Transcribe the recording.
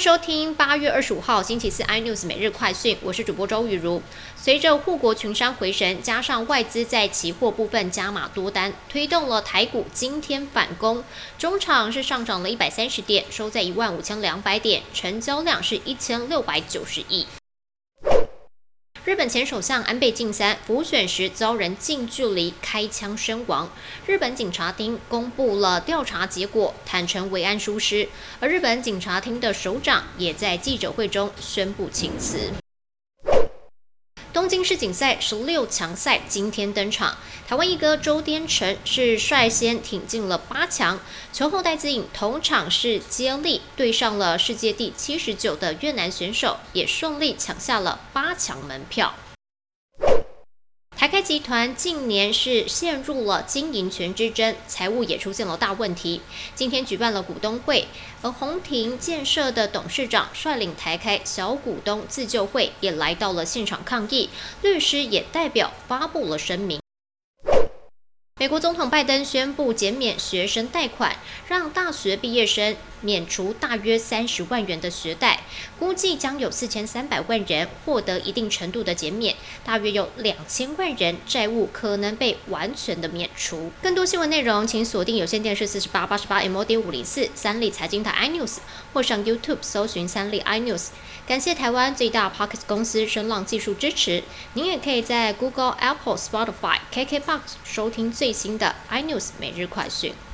收听八月二十五号星期四 iNews 每日快讯，我是主播周雨茹。随着护国群山回神，加上外资在期货部分加码多单，推动了台股今天反攻，中场是上涨了一百三十点，收在一万五千两百点，成交量是一千六百九十亿。日本前首相安倍晋三补选时遭人近距离开枪身亡，日本警察厅公布了调查结果，坦诚为安疏失，而日本警察厅的首长也在记者会中宣布请辞。东京世锦赛十六强赛今天登场，台湾一哥周颠成是率先挺进了八强，球后戴资颖同场是接力对上了世界第七十九的越南选手，也顺利抢下了八强门票。台开集团近年是陷入了经营权之争，财务也出现了大问题。今天举办了股东会，而宏庭建设的董事长率领台开小股东自救会也来到了现场抗议，律师也代表发布了声明。美国总统拜登宣布减免学生贷款，让大学毕业生免除大约三十万元的学贷，估计将有四千三百万人获得一定程度的减免，大约有两千万人债务可能被完全的免除。更多新闻内容，请锁定有线电视四十八八十八 M O D 五零四三立财经台 iNews，或上 YouTube 搜寻三立 iNews。感谢台湾最大 Pocket 公司声浪技术支持。您也可以在 Google、Apple、Spotify、KKBox 收听最最新的 iNews 每日快讯。